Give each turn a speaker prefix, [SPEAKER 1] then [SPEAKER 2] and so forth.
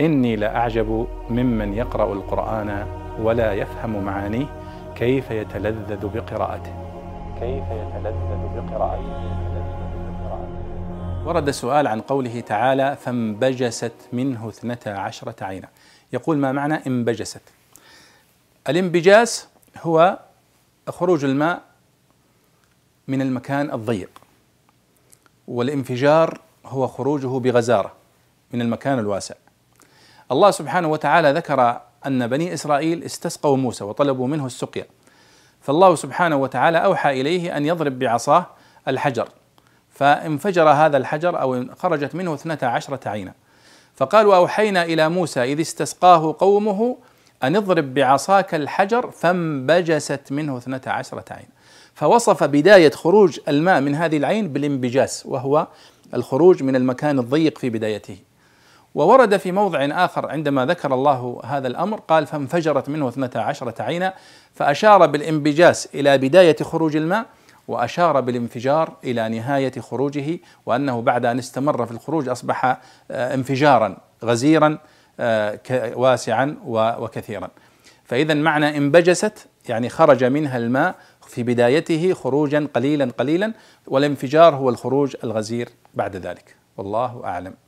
[SPEAKER 1] إني لأعجب ممن يقرأ القرآن ولا يفهم معانيه كيف يتلذذ بقراءته. كيف يتلذذ بقراءته. ورد سؤال عن قوله تعالى فانبجست منه اثنتا عشرة عينا يقول ما معنى انبجست الانبجاس هو خروج الماء من المكان الضيق والانفجار هو خروجه بغزارة من المكان الواسع. الله سبحانه وتعالى ذكر أن بني إسرائيل استسقوا موسى وطلبوا منه السقيا. فالله سبحانه وتعالى أوحى إليه أن يضرب بعصاه الحجر. فانفجر هذا الحجر أو خرجت منه اثنتا عشرة عينا. فقال واوحينا إلى موسى إذ استسقاه قومه أن اضرب بعصاك الحجر فانبجست منه اثنتا عشرة عينا. فوصف بداية خروج الماء من هذه العين بالانبجاس وهو الخروج من المكان الضيق في بدايته. وورد في موضع آخر عندما ذكر الله هذا الأمر قال فانفجرت منه اثنتا عشرة عينا فأشار بالانبجاس إلى بداية خروج الماء وأشار بالانفجار إلى نهاية خروجه وأنه بعد أن استمر في الخروج أصبح آه، انفجارا غزيرا آه، واسعا وكثيرا. فإذا معنى انبجست يعني خرج منها الماء في بدايته خروجا قليلا قليلا والانفجار هو الخروج الغزير بعد ذلك. والله أعلم.